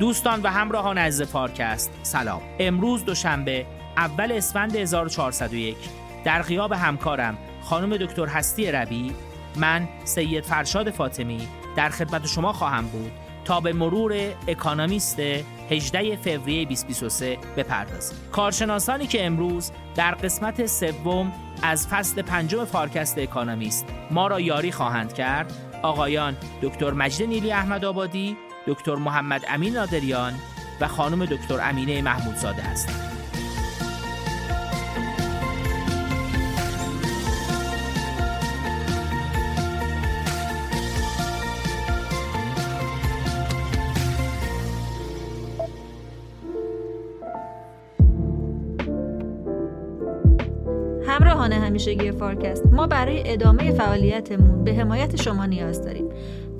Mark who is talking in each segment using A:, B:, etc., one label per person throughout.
A: دوستان و همراهان عزیز فارکست سلام. امروز دوشنبه اول اسفند 1401 در غیاب همکارم خانم دکتر هستی ربی من سید فرشاد فاطمی در خدمت شما خواهم بود تا به مرور Economist 18 فوریه 2023 بپردازیم. کارشناسانی که امروز در قسمت سوم از فصل پنجم فارکست Economist ما را یاری خواهند کرد آقایان دکتر مجد نیلی احمد آبادی دکتر محمد امین نادریان و خانم دکتر امینه محمودزاده هستند
B: همراهان همیشگی فارکست ما برای ادامه فعالیتمون به حمایت شما نیاز داریم.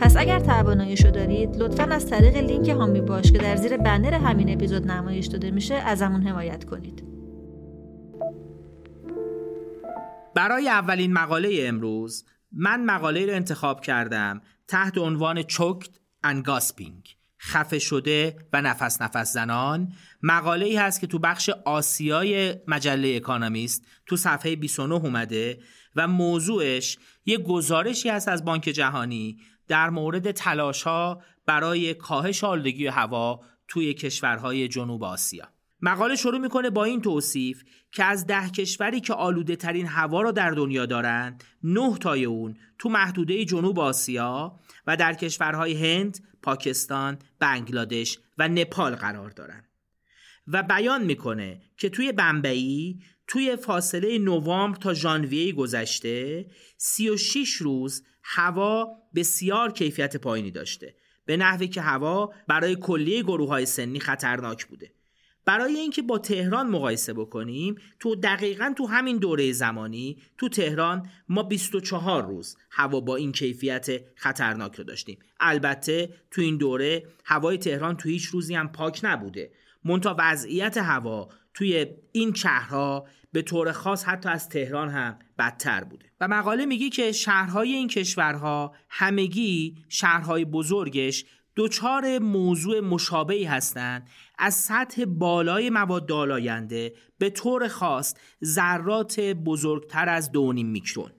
B: پس اگر تواناییشو دارید لطفا از طریق لینک حامی باش که در زیر بنر همین اپیزود نمایش داده میشه ازمون حمایت کنید.
A: برای اولین مقاله امروز من مقاله رو انتخاب کردم تحت عنوان choked and gasping. خفه شده و نفس نفس زنان. مقاله ای هست که تو بخش آسیای مجله اکانامیست تو صفحه 29 اومده و موضوعش یه گزارشی هست از بانک جهانی در مورد تلاش ها برای کاهش آلودگی هوا توی کشورهای جنوب آسیا. مقاله شروع می‌کنه با این توصیف که از ده کشوری که آلوده ترین هوا را در دنیا دارند نه تای اون تو محدوده جنوب آسیا و در کشورهای هند، پاکستان، بنگلادش و نپال قرار دارند. و بیان می‌کنه که توی بمبئی توی فاصله نوامبر تا ژانویه گذشته 36 روز هوا بسیار کیفیت پایینی داشته. به نحوی که هوا برای کلیه گروه های سنی خطرناک بوده. برای اینکه با تهران مقایسه بکنیم تو دقیقا تو همین دوره زمانی تو تهران ما 24 روز هوا با این کیفیت خطرناک رو داشتیم. البته تو این دوره هوای تهران تو هیچ روزی هم پاک نبوده. منتها وضعیت هوا توی این شهرها به طور خاص حتی از تهران هم بدتر بوده. و مقاله میگی که شهرهای این کشورها همگی شهرهای بزرگش دچار موضوع مشابهی هستند. از سطح بالای مواد آلاینده به طور خاص ذرات بزرگتر از دونیم میکرون.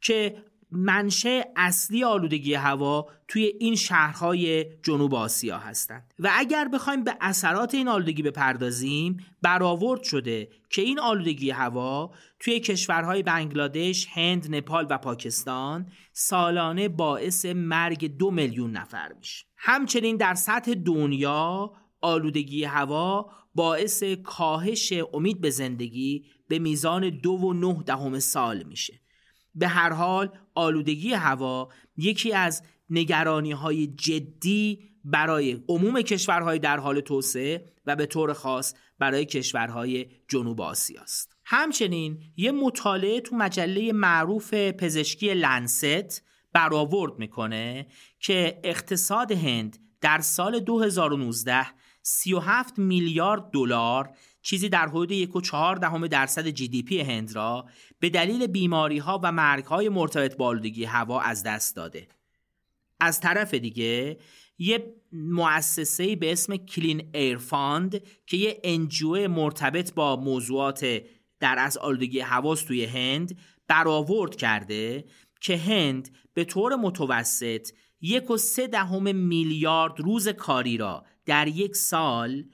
A: که منشه اصلی آلودگی هوا توی این شهرهای جنوب آسیا هستند. و اگر بخوایم به اثرات این آلودگی بپردازیم برآورد شده که این آلودگی هوا توی کشورهای بنگلادش، هند، نپال و پاکستان سالانه باعث مرگ دو میلیون نفر میشه. همچنین در سطح دنیا آلودگی هوا باعث کاهش امید به زندگی به میزان دو و نه دهم سال میشه. به هر حال آلودگی هوا یکی از نگرانی های جدی برای عموم کشورهای در حال توسعه و به طور خاص برای کشورهای جنوب آسیا است. همچنین یه مطالعه تو مجله معروف پزشکی لنست برآورد می‌کنه که اقتصاد هند در سال 2019 37 میلیارد دلار چیزی در حدود 1.4 دهم درصد GDP هند را به دلیل بیماری ها و مرگ های مرتبط با هوا از دست داده. از طرف دیگه یه مؤسسه به اسم Clean Air Fund که یه NGO مرتبط با موضوعات در از آلودگی هواست توی هند برآورد کرده که هند به طور متوسط یک و سه دهم میلیارد روز کاری را در یک سال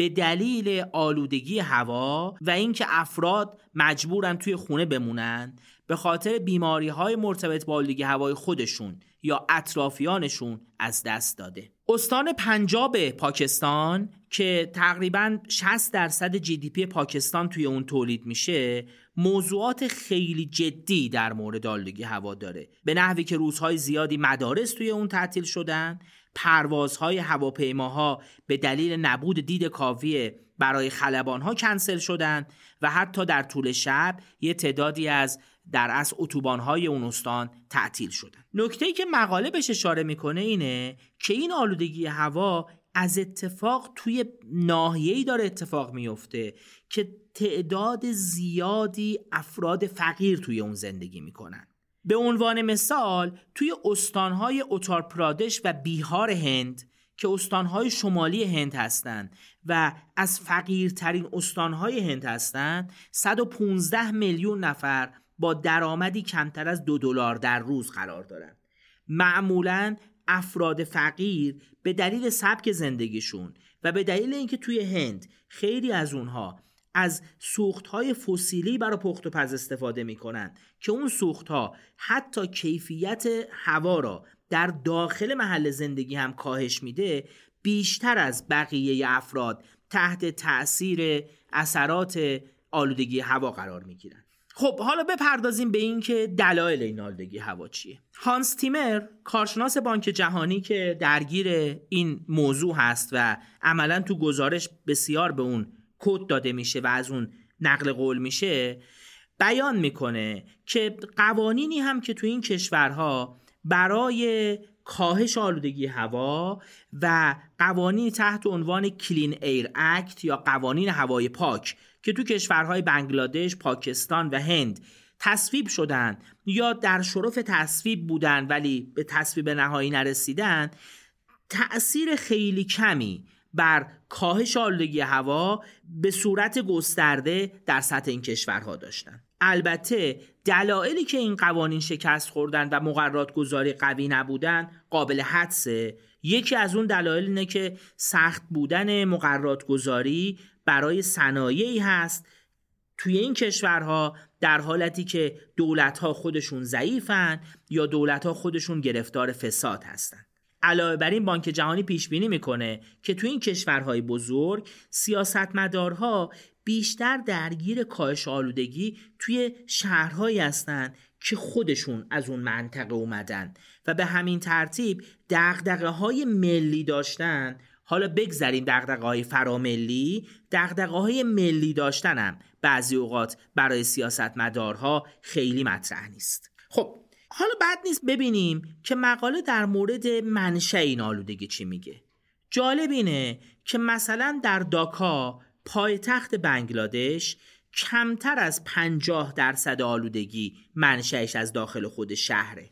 A: به دلیل آلودگی هوا و اینکه افراد مجبورن توی خونه بمونن به خاطر بیماری های مرتبط با آلودگی هوای خودشون یا اطرافیانشون از دست داده. استان پنجاب پاکستان که تقریبا 60 درصد جی دی پی پاکستان توی اون تولید میشه موضوعات خیلی جدی در مورد آلودگی هوا داره. به نحوی که روزهای زیادی مدارس توی اون تعطیل شدن پروازهای هواپیماها به دلیل نبود دید کافی برای خلبانها کنسل شدن و حتی در طول شب یه تعدادی از در از اتوبانهای اون استان تعطیل شدن. نکته که مقاله بهش اشاره می‌کنه اینه که این آلودگی هوا از اتفاق توی ناحیه‌ای داره اتفاق میفته که تعداد زیادی افراد فقیر توی اون زندگی می‌کنن. به عنوان مثال توی استانهای اتار پرادش و بیهار هند که استانهای شمالی هند هستند و از فقیرترین استانهای هند هستند 115 میلیون نفر با درآمدی کمتر از دو دلار در روز قرار دارند معمولا افراد فقیر به دلیل سبک زندگیشون و به دلیل اینکه توی هند خیلی از اونها از سوخت های فسیلی برای پخت و پز استفاده می‌کنن که اون سوخت ها حتی کیفیت هوا را در داخل محل زندگی هم کاهش میده بیشتر از بقیه افراد تحت تاثیر اثرات آلودگی هوا قرار می‌گیرن خب حالا بپردازیم به اینکه دلایل این آلودگی هوا چیه. هانس تیمر کارشناس بانک جهانی که درگیر این موضوع هست و عملا تو گزارش بسیار به اون کد داده میشه و از اون نقل قول میشه بیان می‌کنه که قوانینی هم که تو این کشورها برای کاهش آلودگی هوا و قوانین تحت عنوان Clean Air Act یا قوانین هوای پاک که تو کشورهای بنگلادش، پاکستان و هند تصویب شدن یا در شرف تصویب بودن ولی به تصویب نهایی نرسیدن تأثیر خیلی کمی بر کاهش آلودگی هوا به صورت گسترده در سطح این کشورها داشتن. البته دلایلی که این قوانین شکست خوردن و مقررات گذاری قوی نبودن قابل حدسه. یکی از اون دلایل اینه که سخت بودن مقررات گذاری برای صنایعی هست. توی این کشورها در حالتی که دولتها خودشون ضعیفن یا دولتها خودشون گرفتار فساد هستند. علاوه بر این بانک جهانی پیش بینی می‌کنه که تو این کشورهای بزرگ سیاستمدارها بیشتر درگیر کاهش آلودگی توی شهرهایی هستند که خودشون از اون منطقه اومدن و به همین ترتیب دقدقه های ملی داشتن. حالا بگذریم دقدقه های فراملی. دقدقه های ملی داشتنم بعضی اوقات برای سیاستمدارها خیلی مطرح نیست. خب حالا بعد نیست ببینیم که مقاله در مورد منشأ این آلودگی چی میگه. جالب اینه که مثلا در داکا پایتخت بنگلادش کمتر از 50 درصد آلودگی منشأش از داخل خود شهره.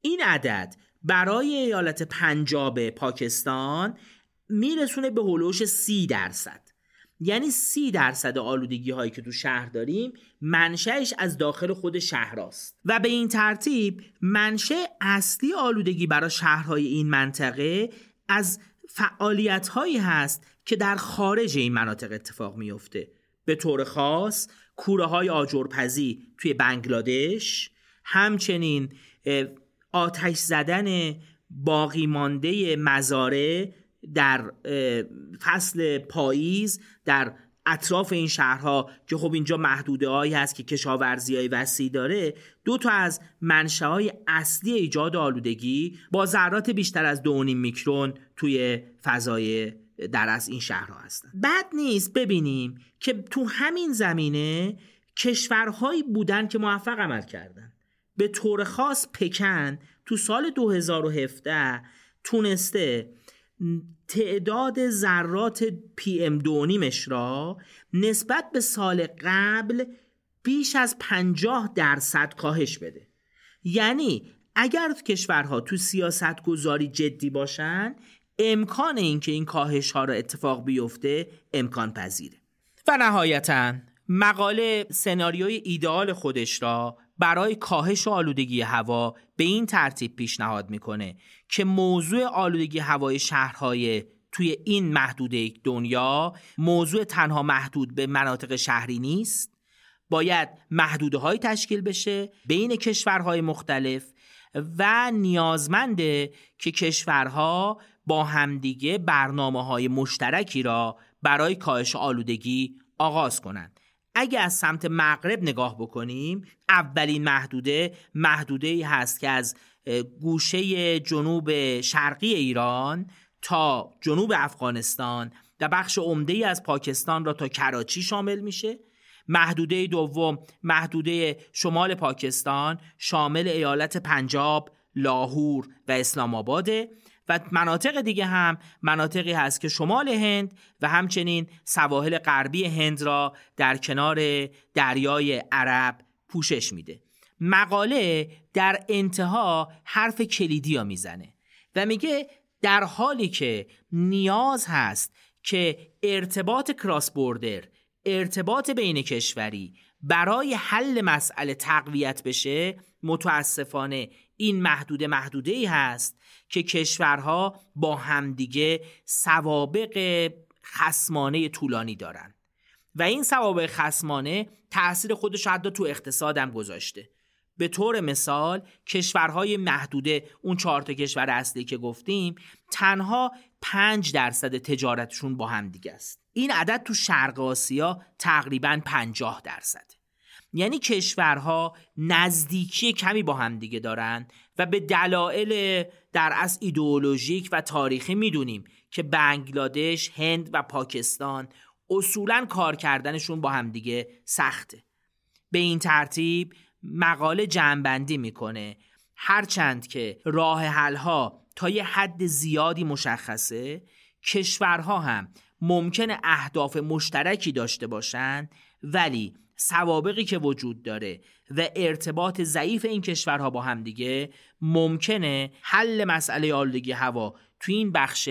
A: این عدد برای ایالت پنجاب پاکستان میرسونه به هلوش سی درصد. یعنی سی درصد آلودگی هایی که تو شهر داریم منشأش از داخل خود شهراست. و به این ترتیب منشأ اصلی آلودگی برای شهرهای این منطقه از فعالیت هایی هست که در خارج این مناطق اتفاق میفته به طور خاص کوره های آجرپزی توی بنگلادش همچنین آتش زدن باقی مانده مزاره در فصل پاییز در اطراف این شهرها که خب اینجا محدوده هایی هست که کشاورزی های وسیع داره دو تا از منشه های اصلی ایجاد آلودگی با ذرات بیشتر از دو میکرون توی فضای در از این شهرها هستن. بعد نیست ببینیم که تو همین زمینه کشورهایی بودن که موفق عمل کردن. به طور خاص پکن تو سال 2017 تونسته تعداد ذرات پی ام دونیمش را نسبت به سال قبل بیش از 50 درصد کاهش بده. یعنی اگر کشورها تو سیاست گذاری جدی باشن امکان اینکه این کاهش ها را اتفاق بیفته امکان پذیره و نهایتا مقاله سناریوی ایدئال خودش را برای کاهش آلودگی هوا به این ترتیب پیشنهاد می‌کنه که موضوع آلودگی هوای شهرهای توی این محدوده دنیا موضوع تنها محدود به مناطق شهری نیست. باید محدوده های تشکیل بشه بین کشورهای مختلف و نیازمنده که کشورها با همدیگه برنامه های مشترکی را برای کاهش آلودگی آغاز کنند. اگه از سمت مغرب نگاه بکنیم اولین محدوده محدوده ای هست که از گوشه جنوب شرقی ایران تا جنوب افغانستان و بخش عمده ای از پاکستان را تا کراچی شامل میشه. محدوده دوم محدوده شمال پاکستان شامل ایالت پنجاب، لاهور و اسلام آباده. و مناطق دیگه هم مناطقی هست که شمال هند و همچنین سواحل غربی هند را در کنار دریای عرب پوشش میده. مقاله در انتها حرف کلیدی ها می‌زنه و میگه در حالی که نیاز هست که ارتباط کراس بوردر ارتباط بین کشوری برای حل مسئله تقویت بشه متاسفانه این محدوده محدوده ای هست که کشورها با همدیگه سوابق خسمانه طولانی دارن. و این سوابق خسمانه تاثیر خودش حتی تو اقتصادم گذاشته. به طور مثال کشورهای محدوده اون چهار تا کشور اصلی که گفتیم تنها 5 درصد تجارتشون با هم دیگه است. این عدد تو شرق آسیا تقریبا 50 درصد. یعنی کشورها نزدیکی کمی با هم دیگه دارن و به دلایل در از ایدئولوژیک و تاریخی می‌دونیم که بنگلادش، هند و پاکستان اصولا کار کردنشون با همدیگه سخته. به این ترتیب مقاله جنبندی می‌کنه. هرچند که راه حلها تا یه حد زیادی مشخصه کشورها هم ممکن اهداف مشترکی داشته باشند ولی سوابقی که وجود داره و ارتباط ضعیف این کشورها با همدیگه ممکنه حل مسئله آلودگی هوا تو این بخش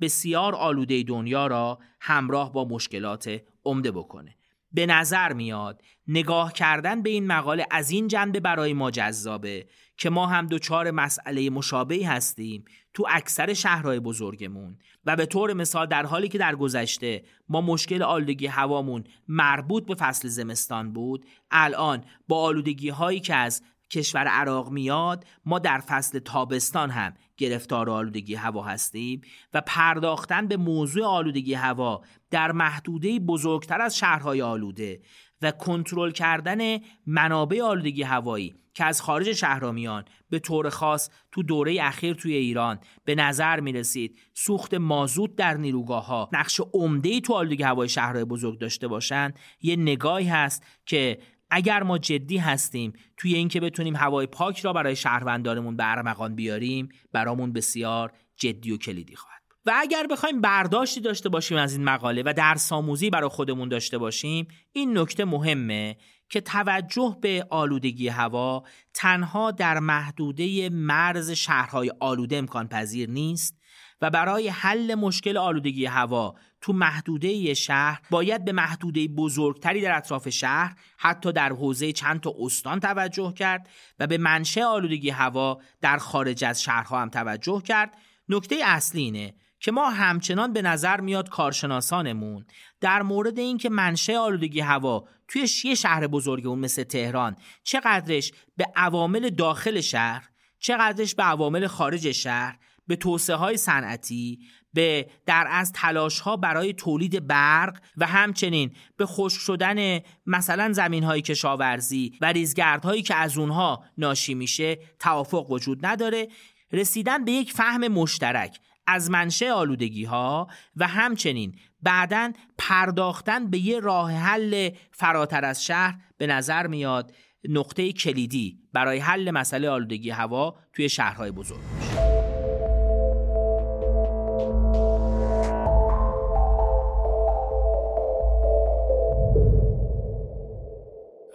A: بسیار آلوده دنیا را همراه با مشکلات عمده بکنه. به نظر میاد نگاه کردن به این مقاله از این جنبه برای ما جذابه که ما هم دچار مسئله مشابهی هستیم تو اکثر شهرهای بزرگمون. و به طور مثال در حالی که در گذشته ما مشکل آلودگی هوامون مربوط به فصل زمستان بود الان با آلودگی هایی که از کشور عراق میاد ما در فصل تابستان هم گرفتار آلودگی هوا هستیم و پرداختن به موضوع آلودگی هوا در محدوده بزرگتر از شهرهای آلوده. و کنترل کردن منابع آلودگی هوایی که از خارج شهرها میان به طور خاص تو دوره اخیر توی ایران به نظر می رسید سوخت مازوت در نیروگاه ها نقش عمده تو آلودگی هوای شهرهای بزرگ داشته باشند. یه نگاهی هست که اگر ما جدی هستیم توی اینکه بتونیم هوای پاک را برای شهروندانمون به ارمغان بیاریم برامون بسیار جدی و کلیدی خواهد و اگر بخوایم برداشتی داشته باشیم از این مقاله و درس آموزی برای خودمون داشته باشیم این نکته مهمه که توجه به آلودگی هوا تنها در محدوده مرز شهرهای آلوده امکان پذیر نیست و برای حل مشکل آلودگی هوا تو محدوده شهر باید به محدوده بزرگتری در اطراف شهر حتی در حوزه چند تا استان توجه کرد و به منشه آلودگی هوا در خارج از شهرها هم توجه کرد. نکته اصلی اینه که ما همچنان به نظر میاد کارشناسانمون. در مورد اینکه منشه آلودگی هوا توی یه شهر بزرگ اون مثل تهران چقدرش به عوامل داخل شهر چقدرش به عوامل خارج شهر به توسعه های صنعتی به در از تلاش ها برای تولید برق و همچنین به خشک شدن مثلا زمین های کشاورزی و ریزگردهایی که از اونها ناشی میشه توافق وجود نداره. رسیدن به یک فهم مشترک. از منشه آلودگی ها و همچنین بعدا پرداختن به یه راه حل فراتر از شهر به نظر میاد نقطه کلیدی برای حل مسئله آلودگی هوا توی شهرهای بزرگ.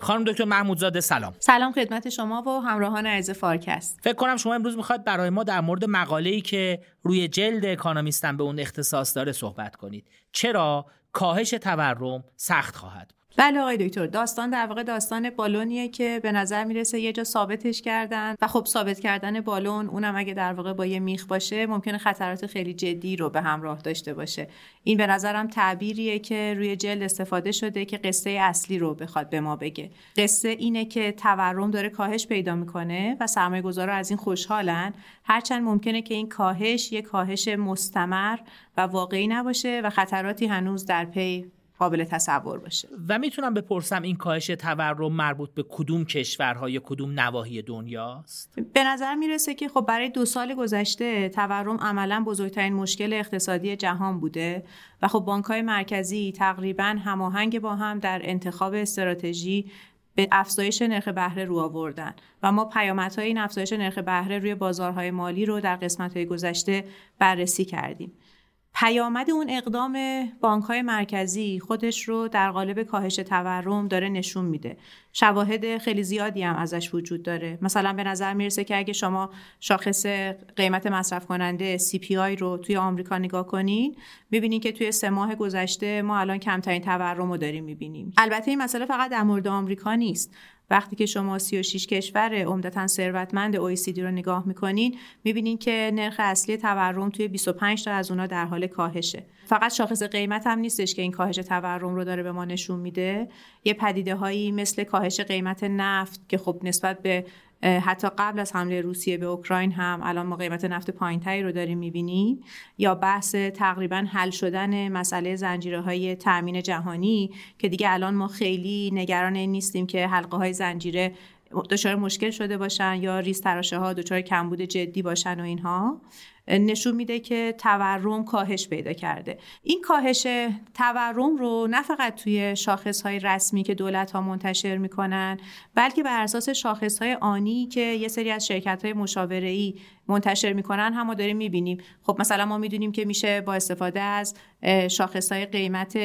A: خانم دکتر محمودزاده سلام.
C: سلام خدمت شما و همراهان عزیز فارکست.
A: فکر کنم شما امروز می‌خواد برای ما در مورد مقاله‌ای که روی جلد اکانومیستن به اون اختصاص داره صحبت کنید. چرا کاهش تورم سخت خواهد بود؟
C: بله آقای دکتر. داستان در واقع داستان بالونیه که به نظر می‌رسه یه جا ثابتش کردن و خب ثابت کردن بالون اونم اگه در واقع با یه میخ باشه ممکنه خطرات خیلی جدی رو به همراه داشته باشه. این به نظرم تعبیریه که روی جلد استفاده شده که قصه اصلی رو بخواد به ما بگه. قصه اینه که تورم داره کاهش پیدا می‌کنه و سرمایه گذارا از این خوشحالن. هرچند ممکنه که این کاهش یه کاهش مستمر و واقعی نباشه و خطراتی هنوز در پی قابل تصور باشه.
A: و می‌تونم بپرسم این کاهش تورم مربوط به کدوم کشورها یا کدوم نواحی دنیاست؟
C: به نظر می‌رسه که خب برای دو سال گذشته تورم عملا بزرگترین مشکل اقتصادی جهان بوده و خب بانک های مرکزی تقریبا هماهنگ با هم در انتخاب استراتژی به افزایش نرخ بهره رو آوردن و ما پیامدهای این افزایش نرخ بهره روی بازارهای مالی رو در قسمت‌های گذشته بررسی کردیم. پیامد اون اقدام بانک های مرکزی خودش رو در قالب کاهش تورم داره نشون میده. شواهد خیلی زیادی هم ازش وجود داره. مثلا به نظر می‌رسه که اگه شما شاخص قیمت مصرف کننده CPI رو توی آمریکا نگاه کنین می‌بینین که توی سه ماه گذشته ما الان کمترین تورم رو داریم می‌بینیم. البته این مسئله فقط در مورد آمریکا نیست. وقتی که شما 36 کشور عمدتا ثروتمند OECD رو نگاه می‌کنین می‌بینین که نرخ اصلی تورم توی 25 تا از اونا در حال کاهشه. فقط شاخص قیمت هم نیستش که این کاهش تورم رو داره به ما نشون میده. یه پدیده هایی مثل کاهش قیمت نفت که خب نسبت به حتی قبل از حمله روسیه به اوکراین هم الان ما قیمت نفت پایینتری رو داریم می‌بینیم. یا بحث تقریبا حل شدن مسئله زنجیره های تأمین جهانی که دیگه الان ما خیلی نگران این نیستیم که حلقه های زنجیره دچار مشکل شده باشن یا ریز تراشه ها دچار کمبود جدی باشن و اینها. نشون میده که تورم کاهش پیدا کرده. این کاهش تورم رو نه فقط توی شاخص های رسمی که دولت ها منتشر می‌کنن بلکه بر اساس شاخص های آنی که یه سری از شرکت های مشاوره ای منتشر می‌کنن هم ما داریم می‌بینیم. خب مثلا ما می‌دونیم که میشه با استفاده از شاخص های قیمت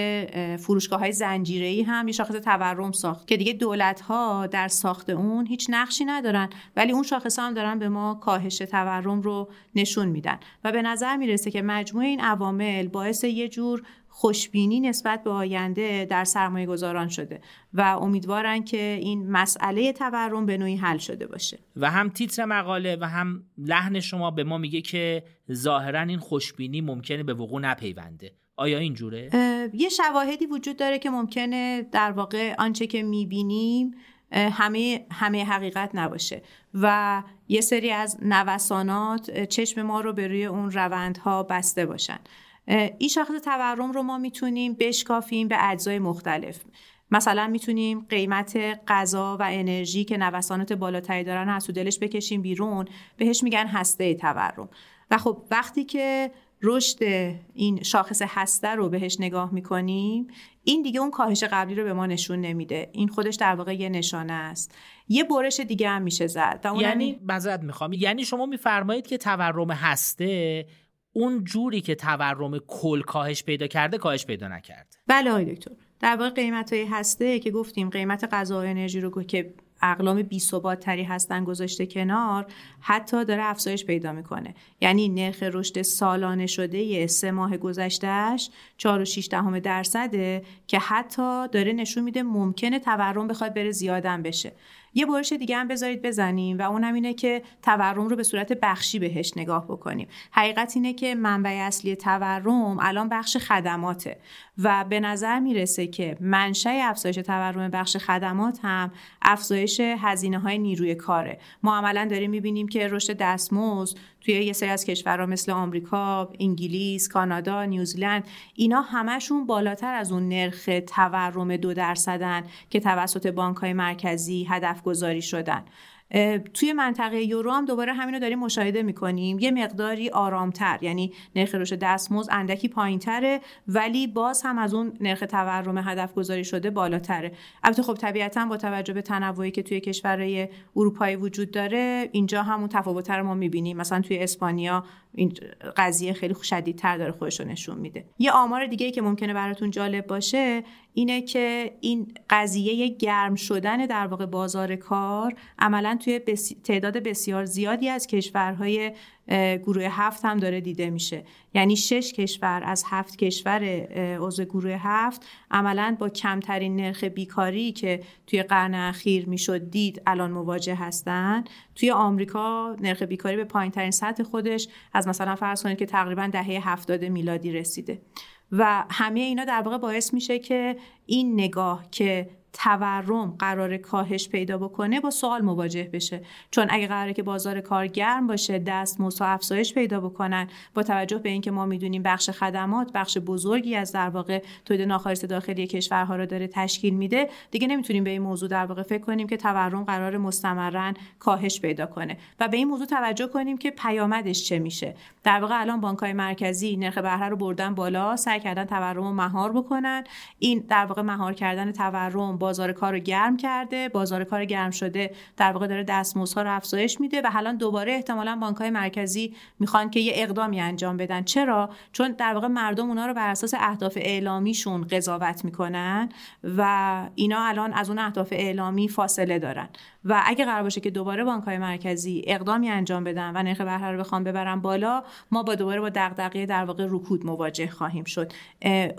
C: فروشگاه های زنجیره هم یه شاخص تورم ساخت که دیگه دولت ها در ساخت اون هیچ نقشی ندارن. ولی اون شاخص هم دارن به ما کاهش تورم رو نشون میدن. و به نظر می‌رسه که مجموع این عوامل باعث یه جور خوشبینی نسبت به آینده در سرمایه گذاران شده و امیدوارن که این مسئله تورم به نوعی حل شده باشه.
A: و هم تیتر مقاله و هم لحن شما به ما میگه که ظاهرا این خوشبینی ممکنه به وقوع نپیونده. آیا اینجوره؟
C: یه شواهدی وجود داره که ممکنه در واقع آنچه که می‌بینیم همه همه حقیقت نباشه. و یه سری از نوسانات چشم ما رو به روی اون روندها بسته باشن. این شاخص تورم رو ما می‌تونیم بشکافیم به اجزای مختلف. مثلا می‌تونیم قیمت غذا و انرژی که نوسانات بالاتری دارن از دلش بکشیم بیرون. بهش میگن هسته تورم. و خب وقتی که رشد این شاخص هسته رو بهش نگاه می‌کنیم این دیگه اون کاهش قبلی رو به ما نشون نمیده. این خودش در واقع یه نشانه است. یه برش دیگه هم میشه زد
A: یعنی مذارت می‌خوام. یعنی شما میفرمایید که تورم هسته اون جوری که تورم کل کاهش پیدا کرده کاهش پیدا نکرد
C: بله آقای دکتر. در واقع قیمت های هسته که گفتیم قیمت غذا و انرژی رو که اقلام بی تری هستن گذاشته کنار حتی داره افزایش پیدا می‌کنه. یعنی نرخ رشد سالانه شده سه ماه گذشتهش 4 و 6 دهم درصده که حتی داره نشون میده ممکنه تورم بخواد بره زیادن بشه. یه برش دیگه هم بذارید بزنیم و اونم اینه که تورم رو به صورت بخشی بهش نگاه بکنیم. حقیقت اینه که منبع اصلی تورم الان بخش خدماته. و به نظر می‌رسه که منشأ افزایش تورم بخش خدمات هم افزایش هزینه های نیروی کاره. ما عملا داریم می‌بینیم که رشد دستمزد توی یه سری از کشورها مثل آمریکا، انگلیس، کانادا، نیوزیلند اینا همشون بالاتر از اون نرخ تورم دو درصدن که توسط بانک های مرکزی هدف گذاری شدن. توی منطقه یورو هم دوباره همین رو داریم مشاهده می‌کنیم. یه مقداری آرامتر یعنی نرخ رشد دستمزد اندکی پایینتره ولی باز هم از اون نرخ تورم هدف گذاری شده بالاتره. البته خب طبیعتا با توجه به تنوعی که توی کشورهای اروپایی وجود داره اینجا همون تفاوت رو ما می‌بینیم. مثلا توی اسپانیا این قضیه خیلی شدیدتر داره خودش رو نشون میده. یه آمار دیگه که ممکنه براتون جالب باشه اینه که این قضیه گرم شدن در واقع بازار کار عملا توی تعداد بسیار زیادی از کشورهای گروه هفت هم داره دیده میشه. یعنی شش کشور از هفت کشور عضو گروه هفت عملا با کمترین نرخ بیکاری که توی قرن اخیر می‌شد دید الان مواجه هستن. توی آمریکا نرخ بیکاری به پایین ترین سطح خودش از مثلا فرض کنید که تقریبا دهه هفتاد میلادی رسیده. و همه اینا در واقع باعث میشه که این نگاه که تورم قرار کاهش پیدا بکنه با سوال مواجه بشه. چون اگه قراره که بازار کار گرم باشه دست موسا افزایش پیدا بکنن با توجه به اینکه ما می‌دونیم بخش خدمات بخش بزرگی از در واقع تولید ناخالص داخلی کشورها رو داره تشکیل میده دیگه نمی‌تونیم به این موضوع در واقع فکر کنیم که تورم قرار مستمرا کاهش پیدا کنه. و به این موضوع توجه کنیم که پیامدش چه میشه. در واقع الان بانکهای مرکزی نرخ بهره رو بردن بالا سعی کردن تورم رو مهار بکنن. این در واقع مهار کردن تورم بازار کار رو گرم کرده بازار کار گرم شده در واقع داره دستمزدها رو افزایش میده و حالا دوباره احتمالا بانکهای مرکزی می‌خوان که یه اقدامی انجام بدن. چرا؟ چون در واقع مردم اونا رو بر اساس اهداف اعلامیشون قضاوت می‌کنن و اینا الان از اون اهداف اعلامی فاصله دارن. و اگه قرار باشه که دوباره بانک های مرکزی اقدامی انجام بدن و نرخ بهره رو بخوام ببرن بالا ما با دوباره با دغدغه در واقع رکود مواجه خواهیم شد.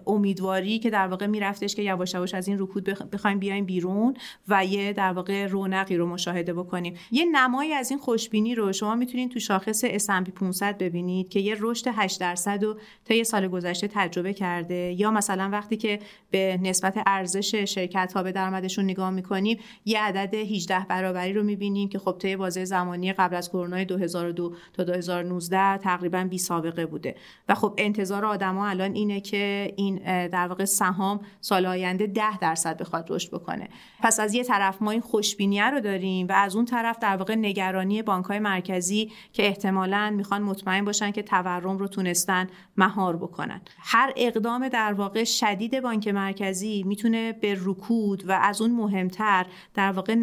C: امیدواری که در واقع میرفتش که یواش یواش از این رکود بخوایم بیایم بیرون و یه در واقع رونقی رو مشاهده بکنیم. یه نمایی از این خوشبینی رو شما می‌تونید تو شاخص S&P 500 ببینید که یه رشد 8 درصد رو طی سال گذشته تجربه کرده. یا مثلا وقتی که به نسبت ارزش شرکت ها به درآمدشون نگاه می‌کنیم یه عدد 18 برابری رو می‌بینیم که خب طی بازه زمانی قبل از کرونا 2002 تا 2019 تقریبا بی سابقه بوده. و خب انتظار آدما الان اینه که این در واقع سهام سال آینده 10 درصد بخواد رشد بکنه. پس از یه طرف ما این خوشبینیه رو داریم و از اون طرف در واقع نگرانی بانک‌های مرکزی که احتمالاً می‌خوان مطمئن باشن که تورم رو تونستن مهار بکنن. هر اقدام در واقع شدید بانک مرکزی می‌تونه به رکود و از اون مهمتر در واقع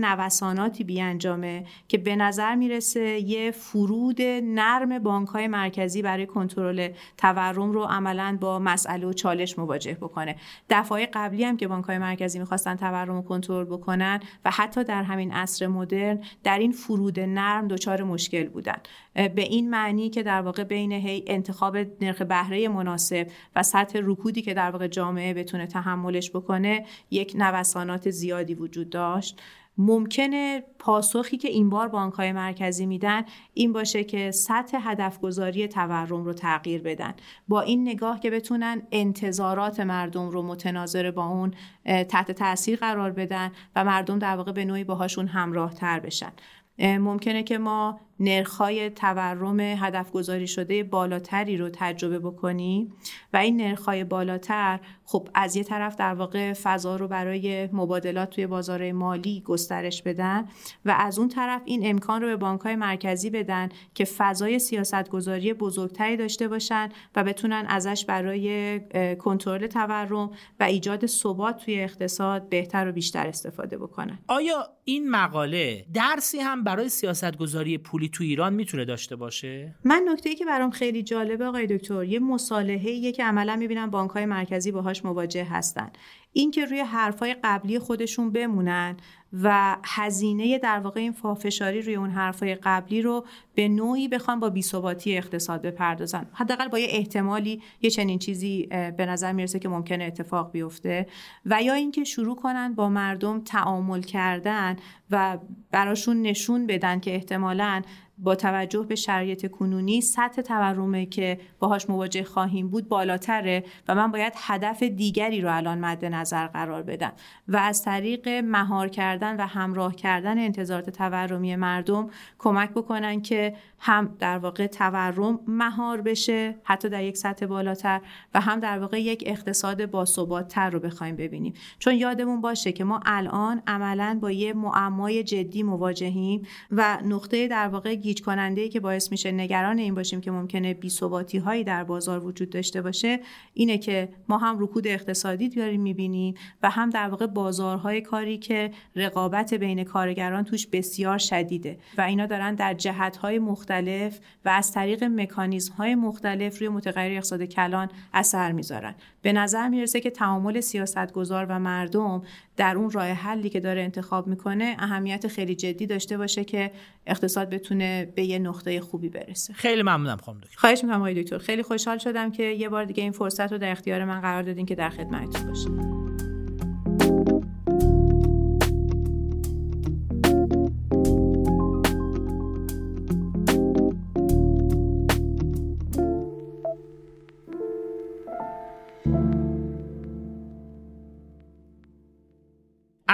C: نوساناتی بیانجامه که به نظر می‌رسه یه فرود نرم بانک های مرکزی برای کنترل تورم رو عملا با مسئله و چالش مواجه بکنه. دفعه قبلی هم که بانک های مرکزی می‌خواستن تورم رو کنترل بکنن و حتی در همین عصر مدرن در این فرود نرم دچار مشکل بودن. به این معنی که در واقع بین هی انتخاب نرخ بهره مناسب و سطح رکودی که در واقع جامعه بتونه تحملش بکنه یک نوسانات زیادی وجود داشت. ممکنه پاسخی که این بار بانک های مرکزی میدن این باشه که سطح هدف گذاری تورم رو تغییر بدن. با این نگاه که بتونن انتظارات مردم رو متناظر با اون تحت تاثیر قرار بدن و مردم در واقع به نوعی باهاشون همراه تر بشن ممکنه که ما نرخهای تورم هدف گذاری شده بالاتری رو تجربه بکنیم و این نرخهای بالاتر خب از یه طرف در واقع فضا رو برای مبادلات توی بازار مالی گسترش بدن و از اون طرف این امکان رو به بانک مرکزی بدن که فضای سیاست گذاری بزرگتری داشته باشن و بتونن ازش برای کنترل تورم و ایجاد ثبات توی اقتصاد بهتر و بیشتر استفاده بکنن.
A: آیا این مقاله درسی هم برای سیاست گذاری پولی تو ایران می‌تونه داشته باشه؟
C: من نکته ای که برام خیلی جالبه آقای دکتر یه مصالحه که عملا می‌بینم بانک های مرکزی باهاش مواجه هستن. این که روی حرفای قبلی خودشون بمونن و هزینه در واقع این فافشاری روی اون حرفای قبلی رو به نوعی بخوان با بیثباتی اقتصاد بپردازن. حداقل با یه احتمالی یه چنین چیزی به نظر می‌رسه که ممکنه اتفاق بیفته و یا اینکه شروع کنن با مردم تعامل کردن و براشون نشون بدن که احتمالاً با توجه به شرایط کنونی سطح تورمه که باهاش مواجه خواهیم بود بالاتره و من باید هدف دیگری رو الان مد نظر قرار بدم و از طریق مهار کردن و همراه کردن انتظارات تورمی مردم کمک بکنن که هم در واقع تورم مهار بشه حتی در یک سطح بالاتر و هم در واقع یک اقتصاد باثباتتر رو بخوایم ببینیم. چون یادمون باشه که ما الان عملا با یه معمای جدی مواجهیم و نقطه در واقع گیج کننده که باعث میشه نگران این باشیم که ممکنه بی‌ثباتی هایی در بازار وجود داشته باشه اینه که ما هم رکود اقتصادی داریم می‌بینیم و هم در واقع بازارهای کاری که رقابت بین کارگران توش بسیار شدیده و اینا دارن در جهتهای مختلف و از طریق مکانیزم های مختلف روی متغیر اقتصاد کلان اثر می‌ذارن. به نظر می‌رسه که تعامل سیاستگزار و مردم در اون راه حلی که داره انتخاب می‌کنه اهمیت خیلی جدی داشته باشه که اقتصاد بتونه به یه نقطه خوبی برسه.
A: خیلی ممنونم خانم دکتر.
C: خواهش می‌کنم آقای دکتر. خیلی خوشحال شدم که یه بار دیگه این فرصت رو در اختیار من قرار دادین که در خدمتتون باشم.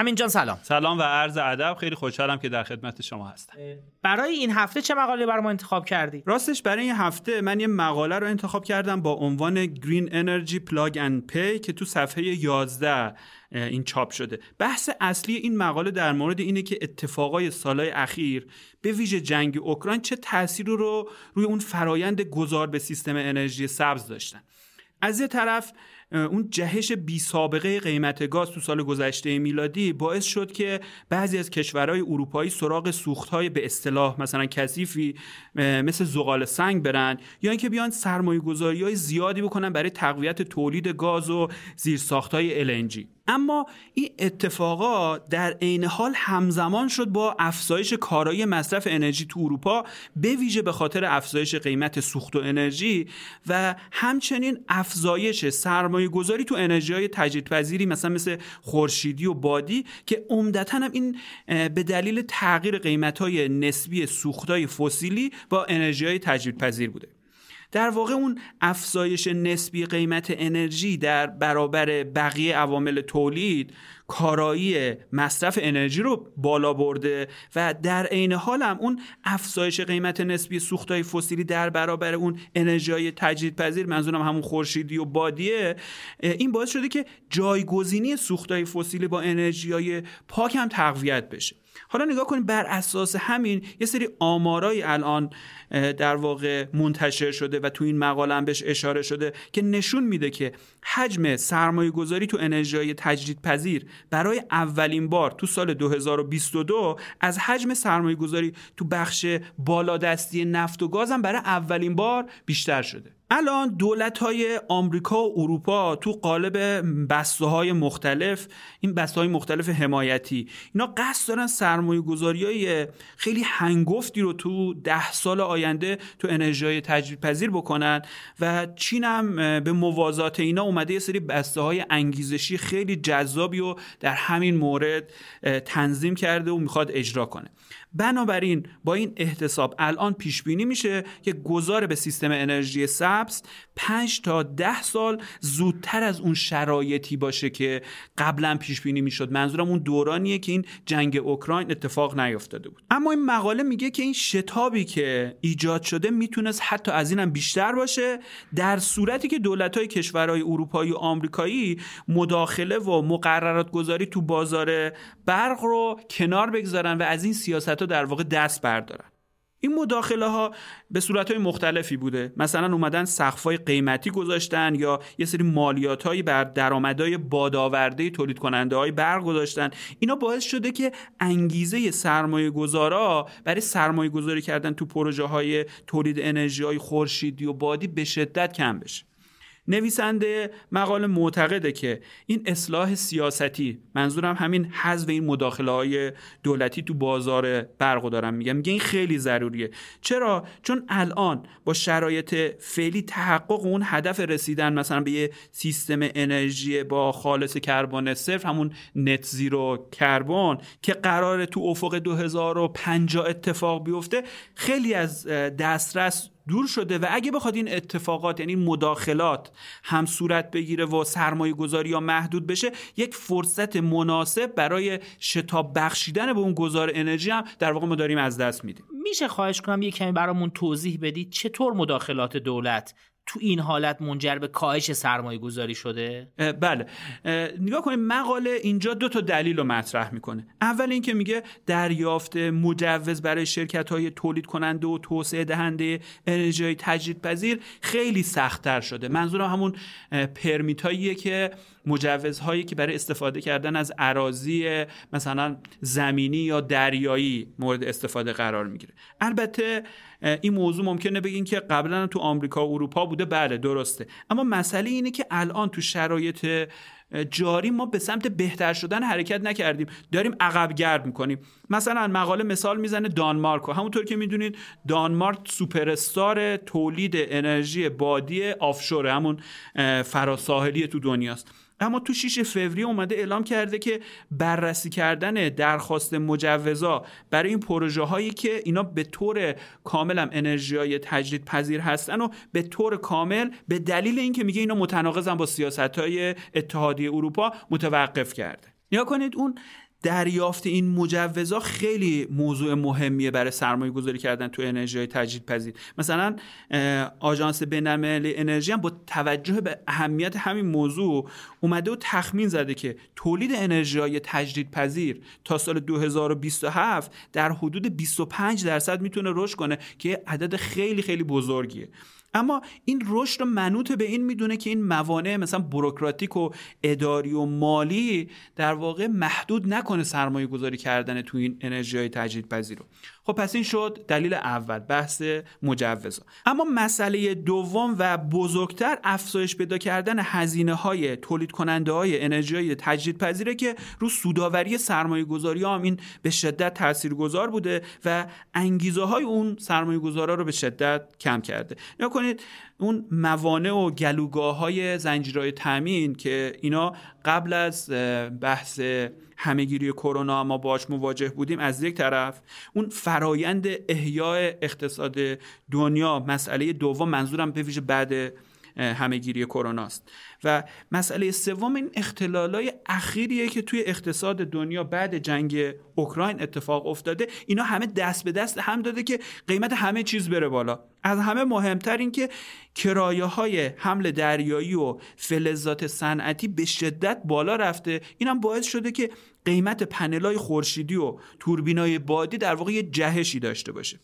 A: امین جان سلام.
D: سلام و عرض ادب. خیلی خوشحالم که در خدمت شما هستم.
A: برای این هفته چه مقاله برای ما انتخاب کردی؟
D: راستش برای این هفته من یه مقاله رو انتخاب کردم با عنوان Green Energy Plug and Pay که تو صفحه 11 این چاپ شده. بحث اصلی این مقاله در مورد اینه که اتفاقای سالهای اخیر به ویژه جنگ اوکراین چه تأثیری رو روی اون فرایند گذار به سیستم انرژی سبز داشتن. از یه طرف اون جهش بی سابقه قیمت گاز تو سال گذشته میلادی باعث شد که بعضی از کشورهای اروپایی سراغ سوختهای به اصطلاح مثلا کثیفی مثل زغال سنگ برن یا اینکه بیان سرمایه گذاری های زیادی بکنن برای تقویت تولید گاز و زیرساختهای LNG اما این اتفاقا در عین حال همزمان شد با افزایش کارایی مصرف انرژی تو اروپا به ویژه به خاطر افزایش قیمت سوخت و انرژی و همچنین افزایش سرمایه گذاری تو انرژی های تجدیدپذیری مثلا مثل خورشیدی و بادی که عمدتا هم این به دلیل تغییر قیمت های نسبی سوخت های فسیلی با انرژی های تجدیدپذیر بوده. در واقع اون افزایش نسبی قیمت انرژی در برابر بقیه عوامل تولید کارایی مصرف انرژی رو بالا برده و در عین حال هم اون افزایش قیمت نسبی سوختهای فسیلی در برابر اون انرژی تجدیدپذیر منظورم همون خورشیدی و بادیه این باعث شده که جایگزینی سوختهای فسیلی با انرژی های پاک هم تقویت بشه. حالا نگاه کنید بر اساس همین یه سری آمارایی الان در واقع منتشر شده و تو این مقاله هم بهش اشاره شده که نشون میده که حجم سرمایه گذاری تو انرژی تجدیدپذیر برای اولین بار تو سال 2022 از حجم سرمایه گذاری تو بخش بالادستی نفت و گاز هم برای اولین بار بیشتر شده. الان دولت های آمریکا و اروپا تو قالب بسته های مختلف این بسته های مختلف حمایتی اینا قصد دارن سرمایه گذاری های خیلی هنگفتی رو تو ده سال آینده تو انرژی های تجدید پذیر بکنن و چین هم به موازات اینا اومده یه سری بسته های انگیزشی خیلی جذابی و در همین مورد تنظیم کرده و می‌خواد اجرا کنه. بنابراین با این احتساب الان پیش بینی میشه که گذار به سیستم انرژی سبز 5 تا 10 سال زودتر از اون شرایطی باشه که قبلا پیش بینی می‌شد. منظورم اون دورانیه که این جنگ اوکراین اتفاق نیفتاده بود. اما این مقاله میگه که این شتابی که ایجاد شده می‌تونست حتی از اینم بیشتر باشه در صورتی که دولت های کشورهای اروپایی و آمریکایی مداخله و مقررات گذاری تو بازار برق رو کنار بگذارن و از این سیاست در واقع دست بردارن. این مداخله ها به صورت های مختلفی بوده. مثلا اومدن های قیمتی گذاشتن یا یه سری مالیات هایی بر درآمدهای بادآورده تولید کننده های برق گذاشتن اینا باعث شده که انگیزه سرمایه گذارا برای سرمایه گذاری کردن تو پروژه های تولید انرژی های خورشیدی و بادی به شدت کم بشه. نویسنده مقاله معتقده که این اصلاح سیاستی منظورم همین حذف این مداخله های دولتی تو بازار برق دارم میگم میگه این خیلی ضروریه. چرا؟ چون الان با شرایط فعلی تحقق اون هدف رسیدن مثلا به یه سیستم انرژی با خالص کربن صفر همون نت زیرو کربن که قرار تو افق 2050 اتفاق بیفته خیلی از دسترس دور شده و اگه بخواد این اتفاقات یعنی مداخلات هم صورت بگیره و سرمایه گذاری یا محدود بشه یک فرصت مناسب برای شتاب بخشیدن به اون گذار انرژی هم در واقع ما داریم از دست میدیم.
A: میشه خواهش کنم یه کمی برامون توضیح بدید چطور مداخلات دولت تو این حالت منجر به کاهش سرمایه گذاری شده؟
D: بله. نگاه کنید مقاله اینجا دو تا دلیل رو مطرح می‌کنه. اول اینکه میگه دریافت مجوز برای شرکت های تولید کننده و توسعه دهنده انرژی تجدیدپذیر خیلی سختتر شده. منظورم همون پرمیت هاییه که مجوزهایی که برای استفاده کردن از اراضی مثلا زمینی یا دریایی مورد استفاده قرار می‌گیره. البته این موضوع ممکنه بگین که قبلا تو آمریکا و اروپا بوده. بله درسته. اما مسئله اینه که الان تو شرایط جاری ما به سمت بهتر شدن حرکت نکردیم. داریم عقب گرد می‌کنیم. مثلا مقاله مثال می‌زنه دانمارک همونطور که می‌دونید دانمارک سوپرستار تولید انرژی بادی آفشوره. همون فراساحلی تو دنیاست. اما تو 6 فوریه اومده اعلام کرده که بررسی کردن درخواست مجوزا برای این پروژه هایی که اینا به طور کامل هم انرژی های تجدید پذیر هستن و به طور کامل به دلیل اینکه میگه اینا متناقضن با سیاست های اتحادیه اروپا متوقف کرده. نیا کنید اون دریافت این مجوزها خیلی موضوع مهمیه برای سرمایه گذاری کردن تو انرژی تجدید پذیر مثلا آژانس بین‌المللی انرژی هم با توجه به اهمیت همین موضوع اومده و تخمین زده که تولید انرژی های تجدید پذیر تا سال 2027 در حدود 25 درصد می‌تونه رشد کنه که عدد خیلی خیلی بزرگیه. اما این رشد رو منوط به این می‌دونه که این موانع مثلا بروکراتیک و اداری و مالی در واقع محدود نکنه سرمایه گذاری کردن تو این انرژی های تجدیدپذیر رو. خب پس این شد دلیل اول بحث مجوزا اما مسئله دوم و بزرگتر افزایش پیدا کردن هزینه های تولید کننده های انرژی های تجدیدپذیره که رو سوداوری سرمایه گذاری هم این به شدت تاثیرگذار بوده و انگیزه های اون سرمایه گذارا رو به شدت کم کرده. کنید اون موانع و گلوگاه های زنجیرهای تامین که اینا قبل از بحث همهگیری کرونا ما باش مواجه بودیم از یک طرف اون فرایند احیای اقتصاد دنیا مسئله دوم منظورم به ویژه بعد همهگیری کرونا است و مسئله سوم این اختلالای اخیریه که توی اقتصاد دنیا بعد جنگ اوکراین اتفاق افتاده اینا همه دست به دست هم داده که قیمت همه چیز بره بالا. از همه مهمتر این که کرایه های حمل دریایی و فلزات صنعتی به شدت بالا رفته. اینم باعث شده که قیمت پنلای خورشیدی و توربینای بادی در واقع یه جهشی داشته باشه.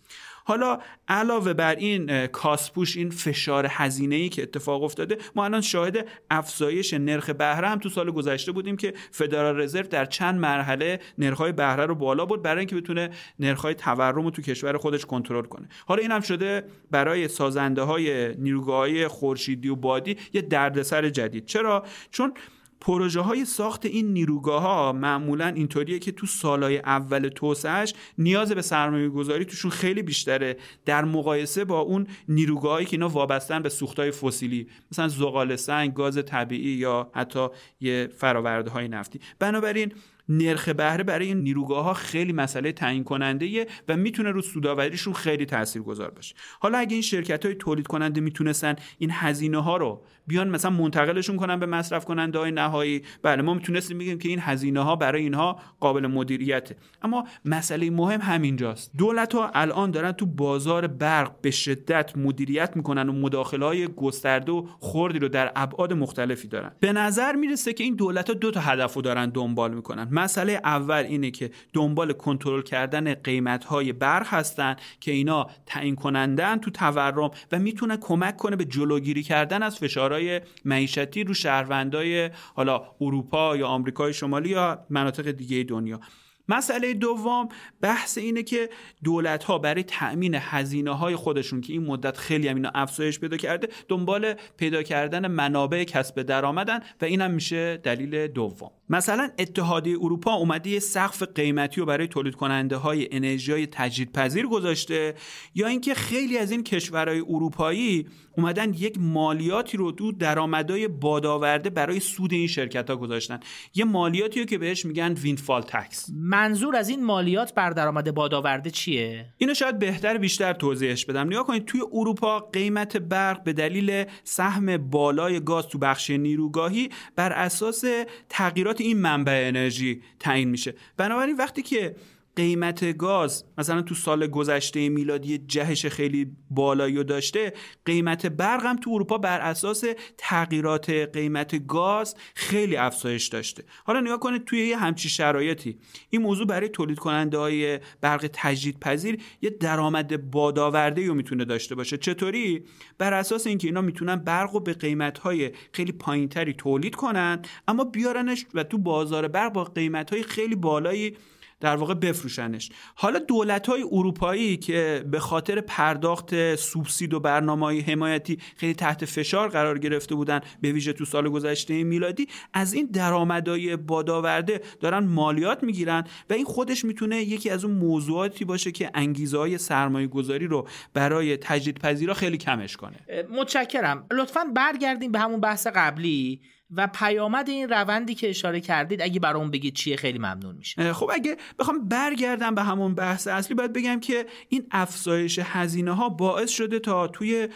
D: حالا علاوه بر این کاسپوش این فشار هزینه ای که اتفاق افتاده ما الان شاهد افزایش نرخ بهره هم تو سال گذشته بودیم که فدرال رزرو در چند مرحله نرخ‌های بهره رو بالا برد برای اینکه بتونه نرخ‌های تورم رو تو کشور خودش کنترل کنه. حالا این هم شده برای سازنده های خورشیدی و بادی یه دردسر جدید. چرا؟ چون پروژه های ساخت این نیروگاه ها معمولا اینطوریه که تو سالهای اول توسعهش نیاز به سرمایه گذاری توشون خیلی بیشتره در مقایسه با اون نیروگاهایی که اینا وابستن به های فسیلی مثلا زغال سنگ گاز طبیعی یا حتی یه فراورده های نفتی. بنابراین نرخ بهره برای این نیروگاه ها خیلی مسئله تعیین کننده و می‌تونه رو سوداوریشون خیلی تاثیرگذار باشه. حالا اگه این شرکت های تولید کننده می‌تونستن این هزینه ها رو بیان مثلا منتقلشون کنن به مصرف کننده های نهایی بله ما می‌تونستیم بگیم که این هزینه ها برای اینها قابل مدیریته. اما مسئله مهم همینجاست. دولت ها الان دارن تو بازار برق به شدت مدیریت می‌کنن و مداخله های گسترده و خوردی رو در ابعاد مختلفی دارن. به نظر می‌رسه که این دولت ها دو تا هدف دارن دنبال می‌کنن. مسئله اول اینه که دنبال کنترل کردن قیمت های برق هستن که اینا تعیین کنندن تو تورم و می‌تونه کمک کنه به جلوگیری کردن از فشارهای معیشتی رو شهروندای حالا اروپا یا آمریکای شمالی یا مناطق دیگه دنیا. مسئله دوم بحث اینه که دولت ها برای تأمین هزینه های خودشون که این مدت خیلی هم اینا افزایش پیدا کرده دنبال پیدا کردن منابع کسب درآمدن و اینم میشه دلیل دوم. مثلا اتحادیه اروپا اومده یه سقف قیمتی رو برای تولید کننده های انرژی های تجدیدپذیر گذاشته یا اینکه خیلی از این کشورهای اروپایی اومدن یک مالیاتی رو تو درآمدهای بادآورده برای سود این شرکت ها گذاشتن. یه مالیاتی رو که بهش میگن وینفال تکس.
A: منظور از این مالیات بر درآمد بادآورده چیه؟
D: اینو شاید بهتر بیشتر توضیحش بدم. نگاه کنید توی اروپا قیمت برق به دلیل سهم بالای گاز تو بخش نیروگاهی بر اساس تغییرات این منبع انرژی تعیین میشه. بنابراین وقتی که قیمت گاز مثلا تو سال گذشته میلادی جهش خیلی بالایی داشته قیمت برق هم تو اروپا بر اساس تغییرات قیمت گاز خیلی افزایش داشته. حالا نگاه کنید توی یه همچی شرایطی. این موضوع برای تولید کننده های برق تجدیدپذیر یه درآمد بادآورده رو می‌تونه داشته باشه. چطوری؟ بر اساس اینکه اینا می‌تونن برق رو به قیمت های خیلی پایینتری تولید کنن اما بیارنش و تو بازار برق با قیمت های خیلی بالایی در واقع بفروشنش. حالا دولت های اروپایی که به خاطر پرداخت سوبسید و برنامه حمایتی خیلی تحت فشار قرار گرفته بودن به ویژه تو سال گذشته میلادی از این درآمدهای بادآورده دارن مالیات می‌گیرن و این خودش می‌تونه یکی از اون موضوعاتی باشه که انگیزه های سرمایه گذاری رو برای تجدیدپذیرا خیلی کمش کنه.
A: متشکرم. لطفا برگردیم به همون بحث قبلی. و پیامد این روندی که اشاره کردید اگه برام بگید چیه خیلی ممنون میشه.
D: خب اگه بخوام برگردم به همون بحث اصلی باید بگم که این افزایش هزینه ها باعث شده تا توی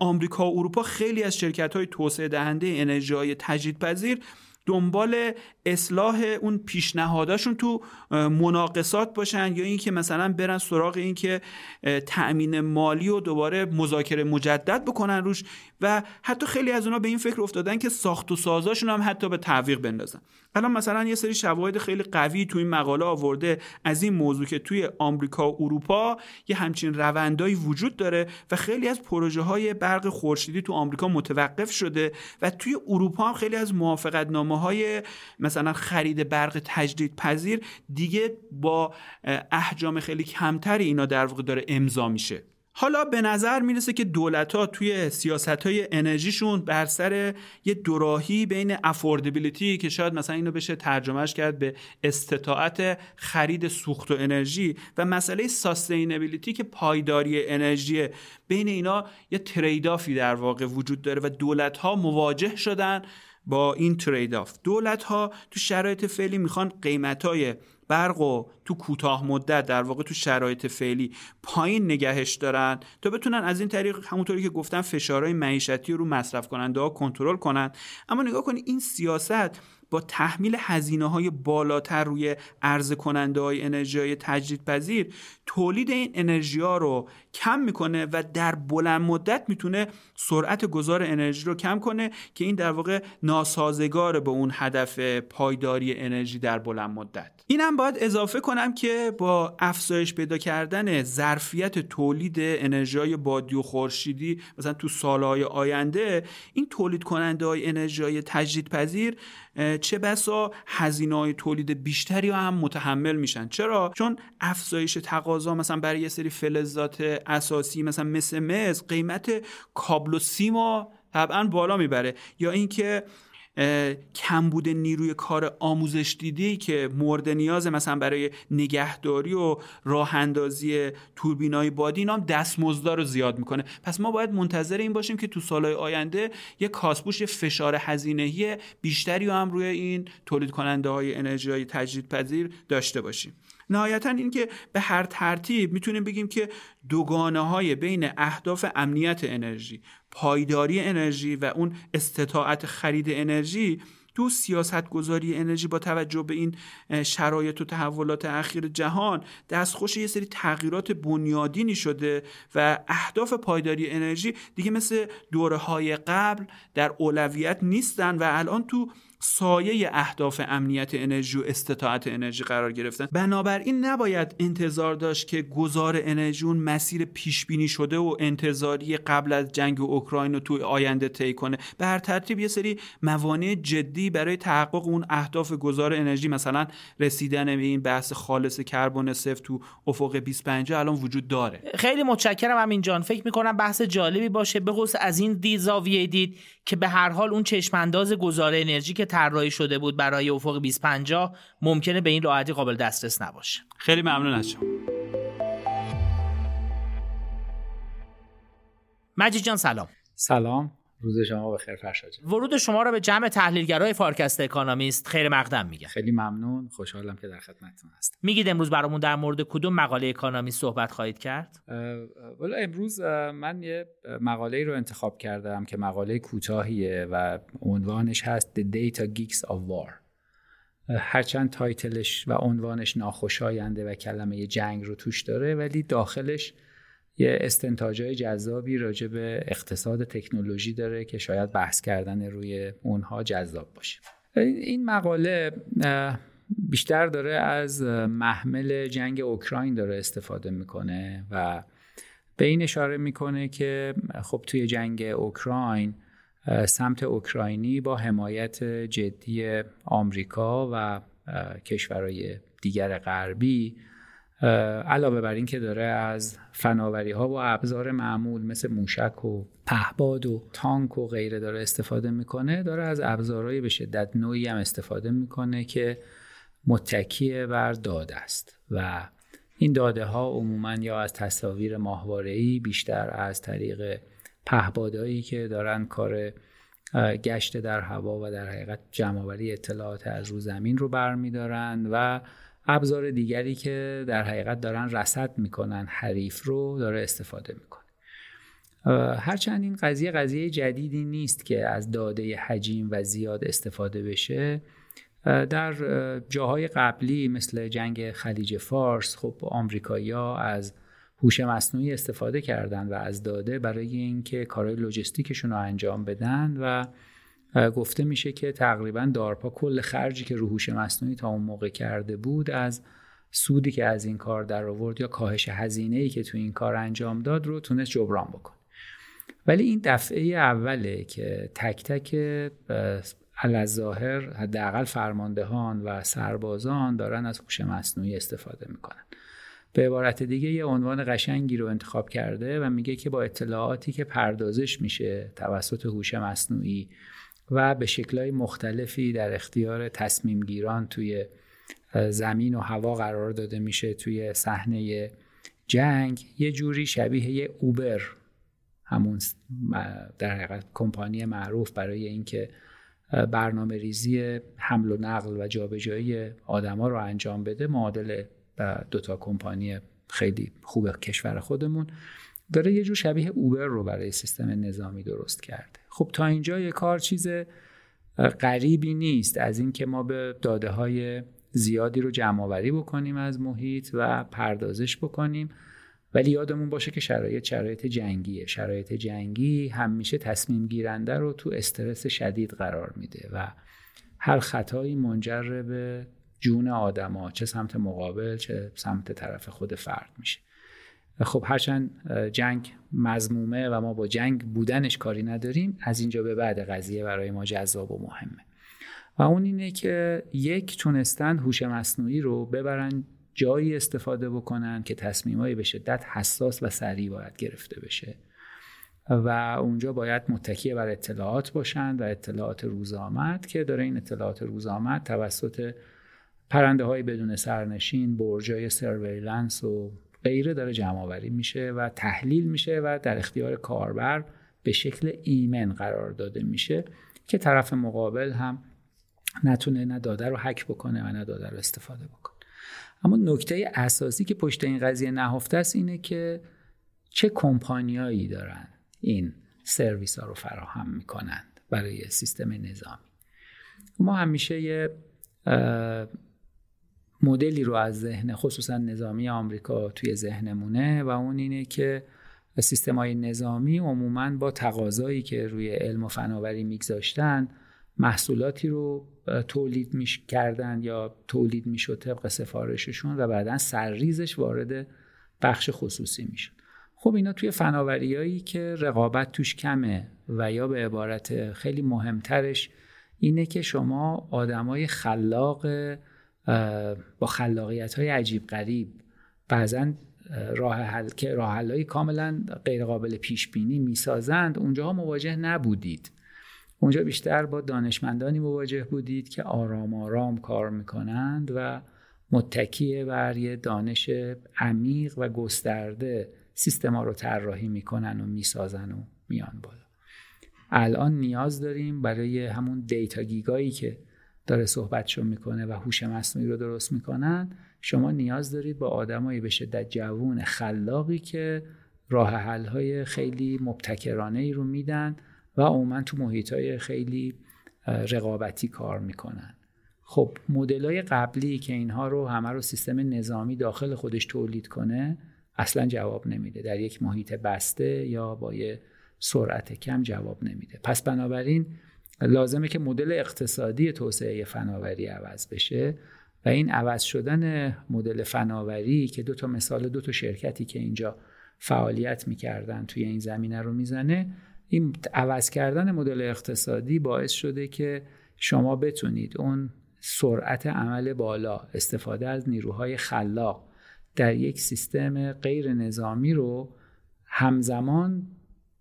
D: آمریکا و اروپا خیلی از شرکت های توسعه دهنده انرژی های تجدیدپذیر دنبال اصلاح اون پیشنهاداشون تو مناقصات باشن یا اینکه مثلا برن سراغ اینکه تأمین مالی و دوباره مذاکره مجدد بکنن روش و حتی خیلی از اونا به این فکر افتادن که ساخت و سازاشون هم حتی به تعویق بندازن. الان مثلا یه سری شواهد خیلی قوی تو این مقاله آورده از این موضوع که توی آمریکا و اروپا یه همچین روندایی وجود داره و خیلی از پروژه های برق خورشیدی تو آمریکا متوقف شده و توی اروپا هم خیلی از موافقت نامه های مثلا خرید برق تجدید پذیر دیگه با احجام خیلی کمتری اینا در واقع داره امضا میشه. حالا به نظر می‌رسه که دولت ها توی سیاست های انرژیشون بر سر یه دوراهی بین افوردبیلیتی که شاید مثلا اینو بشه ترجمهش کرد به استطاعت خرید سوخت و انرژی و مسئله ساستینبیلیتی که پایداری انرژی بین اینا یه تریدافی در واقع وجود داره و دولت ها مواجه شدن با این ترید آف دولت ها تو شرایط فعلی می‌خوان قیمت های برق و تو کوتاه مدت در واقع تو شرایط فعلی پایین نگهش دارن تا بتونن از این طریق همونطوری که گفتم فشارهای معیشتی رو مصرف کننده ها کنترل کنن. اما نگاه کنید این سیاست با تحمیل هزینه های بالاتر روی عرضه کننده های انرژی تجدیدپذیر تولید این انرژی ها رو کم می‌کنه و در بلند مدت می‌تونه سرعت گذار انرژی رو کم کنه که این در واقع ناسازگار به اون هدف پایداری انرژی در بلند مدت. اینم باید اضافه کنم که با افزایش پیدا کردن ظرفیت تولید انرژی های بادی و خورشیدی مثلا تو سالهای آینده این تولید کننده های انرژی های تجدیدپذیر چه بسا هزینه های تولید بیشتری هم متحمل میشن. چرا؟ چون افزایش تقاضا مثلا برای یه سری فلزات اساسی مثلا مثل مس قیمت کابل و سیما طبعا بالا می‌بره. یا اینکه کمبود نیروی کار آموزش دیدی که مورد نیاز مثلا برای نگهداری و راه اندازی توربینای بادی اینا هم دستمزدا رو زیاد می‌کنه. پس ما باید منتظر این باشیم که تو سالهای آینده یه کاسپوش فشار هزینه‌ای بیشتری هم روی این تولید کننده های انرژی های تجدیدپذیر داشته باشیم. نهایتا اینکه به هر ترتیب می‌تونیم بگیم که دوگانه های بین اهداف امنیت انرژی پایداری انرژی و اون استطاعت خرید انرژی تو سیاست گذاری انرژی با توجه به این شرایط و تحولات اخیر جهان دستخوش یه سری تغییرات بنیادینی شده و اهداف پایداری انرژی دیگه مثل دوره های قبل در اولویت نیستن و الان تو سایه اهداف امنیت انرژی و استطاعت انرژی قرار گرفتن. بنابراین نباید انتظار داشت که گذار انرژی اون مسیر پیش بینی شده و انتظاری قبل از جنگ اوکراین رو توی آینده طی کنه. به هر ترتیب یه سری موانع جدی برای تحقق اون اهداف گذار انرژی مثلا رسیدن به این بحث خالص کربن صفر تو افق 25 الان وجود داره.
A: خیلی متشکرم همین جان. فکر می‌کنم بحث جالبی باشه. به از این دید زاویه دید که به هر حال اون چشمانداز گذار انرژی که طراحی شده بود برای افق 2050 ممکنه به این راحتی قابل دسترس نباشه.
D: خیلی ممنون از شما.
A: مجید جان سلام.
E: سلام. روز شما بخیر فرشاد
A: ورود شما را به جمع تحلیلگرای فارکست اکانومیست خیر مقدم میگم.
E: خیلی ممنون. خوشحالم که در خدمتتون هستم.
A: میگید امروز برامون در مورد کدوم مقاله اکانومیست صحبت خواهید کرد؟
E: والا امروز من یه مقاله رو انتخاب کردم که مقاله کوتاهیه و عنوانش هست The Data Geeks of War. هرچند تایتلش و عنوانش ناخوشاینده و کلمه جنگ رو توش داره ولی داخلش یه استنتاجای جذابی راجع به اقتصاد تکنولوژی داره که شاید بحث کردن روی اونها جذاب باشه. این مقاله بیشتر داره از محمل جنگ اوکراین داره استفاده می‌کنه و به این اشاره می‌کنه که خب توی جنگ اوکراین سمت اوکراینی با حمایت جدی آمریکا و کشورهای دیگر غربی علاوه بر این که داره از فناوری ها و ابزار معمول مثل موشک و پهباد و تانک و غیره داره استفاده می‌کنه داره از ابزارهای به شدت نوعی هم استفاده می‌کنه که متکیه بر داده است. و این داده ها عموما یا از تصاویر ماهواره‌ای بیشتر از طریق پهبادهایی که دارن کار گشت در هوا و در حقیقت جمعآوری اطلاعات از رو زمین رو برمیدارن و ابزار دیگری که در حقیقت دارن رصد می‌کنن حریف رو داره استفاده می‌کنه. هرچند این قضیه قضیه جدیدی نیست که از داده حجیم و زیاد استفاده بشه در جاهای قبلی مثل جنگ خلیج فارس خب آمریکایی‌ها از هوش مصنوعی استفاده کردن و از داده برای اینکه کارهای لوجستیکشون رو انجام بدن و گفته میشه که تقریبا دارپا کل خرجی که رو هوش مصنوعی تا اون موقع کرده بود از سودی که از این کار در آورد یا کاهش هزینه ای که تو این کار انجام داد رو تونست جبران بکنه. ولی این دفعه اوله که تک تک الظاهر حداقل فرماندهان و سربازان دارن از هوش مصنوعی استفاده می‌کنن. به عبارت دیگه یه عنوان قشنگی رو انتخاب کرده و میگه که با اطلاعاتی که پردازش میشه توسط هوش مصنوعی و به شکلهای مختلفی در اختیار تصمیم گیران توی زمین و هوا قرار داده میشه توی صحنه جنگ. یه جوری شبیه یه اوبر همون در حقیقت کمپانی معروف برای اینکه برنامه ریزی حمل و نقل و جابجایی آدما رو انجام بده. معادل دوتا کمپانی خیلی خوب کشور خودمون. داره یه جور شبیه اوبر رو برای سیستم نظامی درست کرده. خب تا اینجا یه کار چیز غریبی نیست. از اینکه ما به داده های زیادی رو جمع آوری بکنیم از محیط و پردازش بکنیم. ولی یادمون باشه که شرایط شرایط جنگیه. شرایط جنگی همیشه تصمیم گیرنده رو تو استرس شدید قرار میده و هر خطایی منجر به جون آدما چه سمت مقابل چه سمت طرف خود فرد میشه. خب هرچند جنگ مزمومه و ما با جنگ بودنش کاری نداریم از اینجا به بعد قضیه برای ما جذاب و مهمه. و اون اینه که یک تونستن هوش مصنوعی رو ببرن جایی استفاده بکنن که تصمیمایی به شدت حساس و سریع باید گرفته بشه. و اونجا باید متکی بر اطلاعات باشند و اطلاعات روزآمد که داره این اطلاعات روزآمد توسط پرنده های بدون سرنشین برجای سرویلنس و غیره داره جمع آوری میشه و تحلیل میشه و در اختیار کاربر به شکل ایمن قرار داده میشه که طرف مقابل هم نتونه نه داده رو حک بکنه و نه داده رو استفاده بکنه. اما نکته اساسی که پشت این قضیه نهفته است اینه که چه کمپانیایی دارن این سرویس ها رو فراهم می‌کنند برای سیستم نظامی. ما همیشه یه مدلی رو از ذهن خصوصا نظامی آمریکا توی ذهنمونه و اون اینه که سیستم های نظامی عموما با تقاضایی که روی علم و فناوری میگذاشتن محصولاتی رو تولید می کردن یا تولید می شد طبق سفارششون و بعدا سرریزش وارد بخش خصوصی می شد خب اینا توی فناوریایی که رقابت توش کمه و یا به عبارت خیلی مهمترش اینه که شما آدمای خلاق با خلاقیت های عجیب غریب. بعضا راه حل که راه حلایی کاملا غیر قابل پیش بینی می‌سازند. اونجاها مواجه نبودید. اونجا بیشتر با دانشمندانی مواجه بودید که آرام آرام کار می‌کنند و متکی بر یه دانش عمیق و گسترده سیستما رو طراحی می‌کنن و می‌سازن و میان بالا. الان نیاز داریم برای همون دیتا گیگایی که داره صحبتشو می‌کنه و هوش مصنوعی رو درست می‌کنن شما نیاز دارید با آدمایی به شدت جوون خلاقی که راه حل های خیلی مبتکرانه ای رو میدن و عموما تو محیط های خیلی رقابتی کار می‌کنن. خب مدل های قبلی که اینها رو همه رو سیستم نظامی داخل خودش تولید کنه اصلا جواب نمیده. در یک محیط بسته یا با یه سرعت کم جواب نمیده. پس بنابراین لازمه که مدل اقتصادی توسعه فناوری عوض بشه و این عوض شدن مدل فناوری که دو تا مثال دو تا شرکتی که اینجا فعالیت می‌کردن توی این زمینه رو می‌زنه این عوض کردن مدل اقتصادی باعث شده که شما بتونید اون سرعت عمل بالا استفاده از نیروهای خلاق در یک سیستم غیر نظامی رو همزمان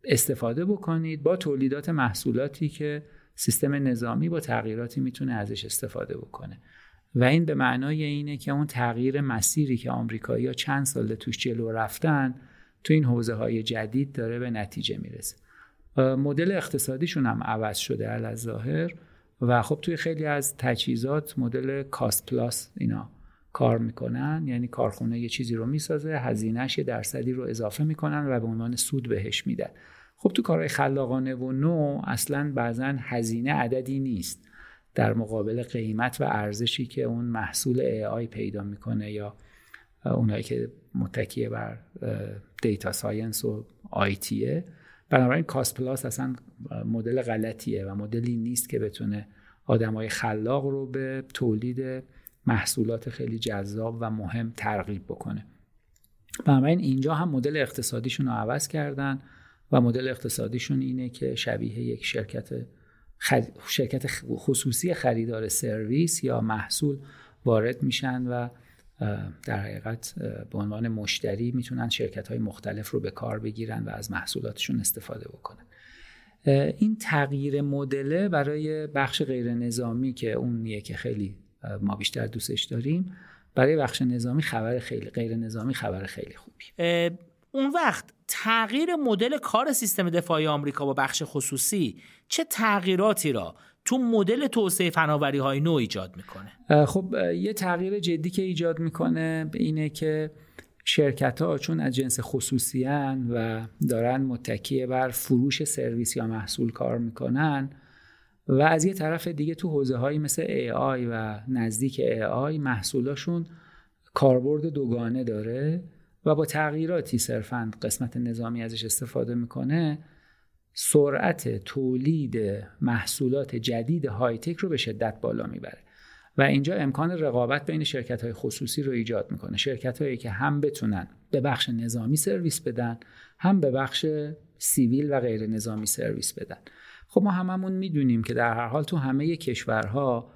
E: استفاده بکنید با تولیدات محصولاتی که سیستم نظامی با تغییراتی می‌تونه ازش استفاده بکنه. و این به معنای اینه که اون تغییر مسیری که آمریکایی‌ها چند سال توش جلو رفتن تو این حوزه های جدید داره به نتیجه می‌رسه. مدل اقتصادیشون هم عوض شده از ظاهر و خب توی خیلی از تجهیزات مدل کاست پلاس اینا کار می‌کنن. یعنی کارخونه یه چیزی رو می‌سازه هزینهش یه درصدی رو اضافه می‌کنن و به عنوان سود بهش میدن. خب تو کارهای خلاقانه و نو اصلا بعضا هزینه عددی نیست در مقابل قیمت و ارزشی که اون محصول AI پیدا می‌کنه یا اونایی که متکیه بر data science و IT ه بنابراین cost plus اصلا مدل غلطیه و مدلی نیست که بتونه آدمای خلاق رو به تولید محصولات خیلی جذاب و مهم ترغیب بکنه. بنابراین اینجا هم مدل اقتصادیشون رو عوض کردن. و مدل اقتصادیشون اینه که شبیه یک شرکت شرکت خصوصی خریدار سرویس یا محصول وارد میشن و در حقیقت به عنوان مشتری می‌تونن شرکت های مختلف رو به کار بگیرن و از محصولاتشون استفاده بکنن. این تغییر مدله برای بخش غیر نظامی که اونیه که خیلی ما بیشتر دوستش داریم برای بخش نظامی خبر خیلی غیر نظامی خبر خیلی خوبی
A: اون وقت تغییر مدل کار سیستم دفاعی آمریکا با بخش خصوصی چه تغییراتی را تو مدل توسعه فناوری های نو ایجاد می‌کنه؟
E: خب یه تغییر جدی که ایجاد می‌کنه اینه که شرکت ها چون از جنس خصوصی و دارن متکیه بر فروش سرویس یا محصول کار می‌کنن و از یه طرف دیگه تو حوزه هایی مثل AI و نزدیک AI محصولاشون کاربرد دوگانه داره. و با تغییراتی صرفا قسمت نظامی ازش استفاده می‌کنه سرعت تولید محصولات جدید های تک رو به شدت بالا می‌بره. و اینجا امکان رقابت بین شرکت های خصوصی رو ایجاد می‌کنه. شرکت هایی که هم بتونن به بخش نظامی سرویس بدن هم به بخش سیویل و غیر نظامی سرویس بدن. خب ما هممون می‌دونیم که در هر حال تو همه کشورها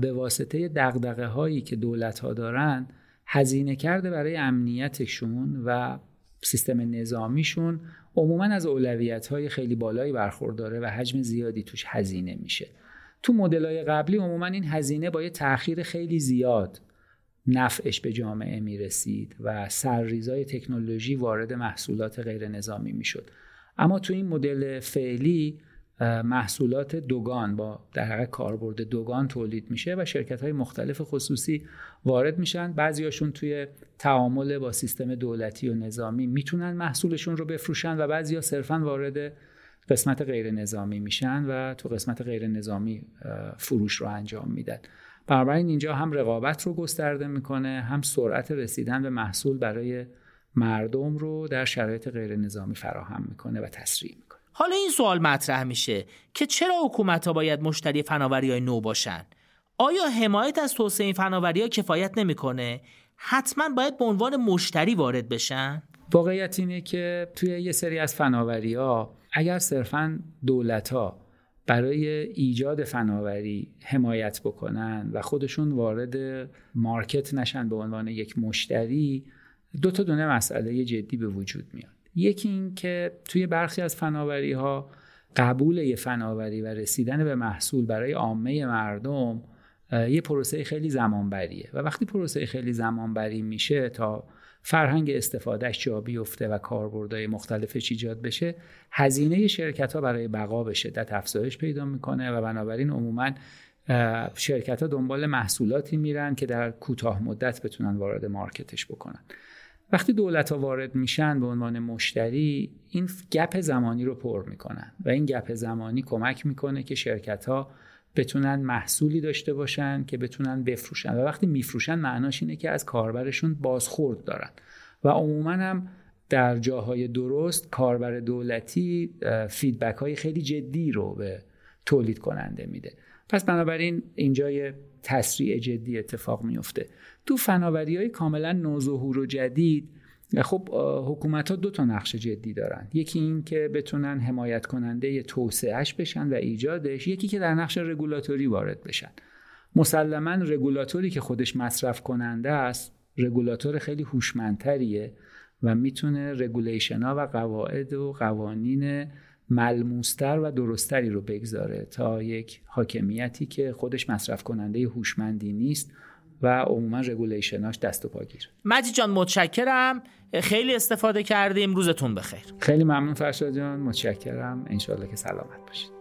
E: به واسطه دقدقه هایی که دولت ها دارن هزینه کرده برای امنیتشون و سیستم نظامیشون. عموما از اولویت های خیلی بالایی برخورداره و حجم زیادی توش هزینه میشه. تو مدل های قبلی عموما این هزینه با یه تاخیر خیلی زیاد نفعش به جامعه می‌رسید و سرریزای تکنولوژی وارد محصولات غیر نظامی می‌شد. اما تو این مدل فعلی محصولات دوگان با در حقیقت کاربرد دوگان تولید میشه و شرکت های مختلف خصوصی وارد میشن. بعضیاشون توی تعامل با سیستم دولتی و نظامی می‌تونن محصولشون رو بفروشن و بعضیا صرفا وارد قسمت غیر نظامی میشن و تو قسمت غیر نظامی فروش رو انجام میدن. بنابراین اینجا هم رقابت رو گسترده می‌کنه هم سرعت رسیدن به محصول برای مردم رو در شرایط غیر نظامی فراهم می‌کنه و تسریع
A: حالا این سوال مطرح میشه که چرا حکومت ها باید مشتری فناوری های نو باشن؟ آیا حمایت از توسعه این فناوری ها کفایت نمی‌کنه؟ حتما باید به عنوان مشتری وارد بشن؟
E: واقعیت اینه که توی یه سری از فناوری ها اگر صرفا دولت ها برای ایجاد فناوری حمایت بکنن و خودشون وارد مارکت نشن به عنوان یک مشتری دو تا دونه مسئله جدی به وجود میاد یکی این که توی برخی از فناوری ها قبول یه فناوری و رسیدن به محصول برای عامه مردم یه پروسه خیلی زمانبریه. و وقتی پروسه خیلی زمانبری میشه تا فرهنگ استفادهش جا بیفته و کاربردهای مختلفش ایجاد بشه هزینه شرکت ها برای بقا به شدت افزایش پیدا می‌کنه و بنابراین عموما شرکت ها دنبال محصولاتی میرن که در کوتاه مدت بتونن وارد مارکتش بکنن. وقتی دولت ها وارد میشن به عنوان مشتری این گپ زمانی رو پر می‌کنن و این گپ زمانی کمک می‌کنه که شرکت ها بتونن محصولی داشته باشن که بتونن بفروشن. و وقتی میفروشن معناش اینه که از کاربرشون بازخورد دارن. و عموما هم در جاهای درست کاربر دولتی فیدبک های خیلی جدی رو به تولید کننده میده. پس بنابراین اینجا یه تسریع جدی اتفاق میفته تو فناوری های کاملا نوظهور و جدید خب حکومت ها دو تا نقش جدی دارن. یکی این که بتونن حمایت کننده توسعهش بشن و ایجادش یکی که در نقش رگولاتوری وارد بشن. مسلما رگولاتوری که خودش مصرف کننده است رگولاتور خیلی هوشمندتریه و می‌تونه regulation ها و قواعد و قوانین ملموستر و درستری رو بگذاره تا یک حاکمیتی که خودش مصرف کننده هوشمندی نیست. و عموما regulation اش دست و پاگیر
A: مجید جان متشکرم. خیلی استفاده کردیم. روزتون بخیر.
E: خیلی ممنون فرشاد جان. متشکرم. انشالله که سلامت باشید.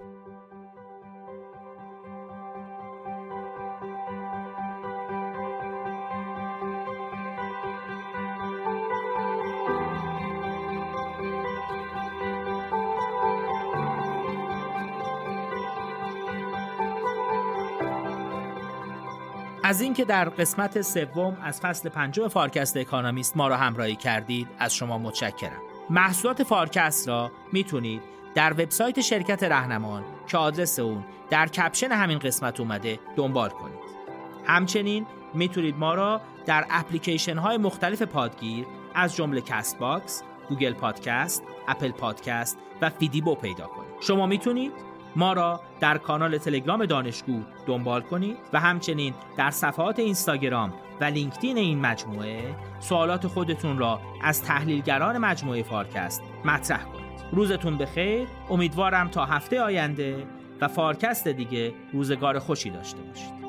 A: از اینکه در قسمت سوم از فصل پنجم فارکست اکانومیست ما را همراهی کردید از شما متشکرم محصولات فارکست را می‌تونید در وبسایت شرکت رهنمان که آدرس اون در کپشن همین قسمت اومده دنبال کنید همچنین می‌تونید ما را در اپلیکیشن های مختلف پادگیر از جمله کست باکس، گوگل پادکست، اپل پادکست و فیدیبو پیدا کنید. شما می‌تونید ما را در کانال تلگرام دانشگو دنبال کنید و همچنین در صفحات اینستاگرام و لینکدین این مجموعه سوالات خودتون را از تحلیلگران مجموعه فارکست مطرح کنید. روزتون بخیر، امیدوارم تا هفته آینده و فارکست دیگه روزگار خوشی داشته باشید.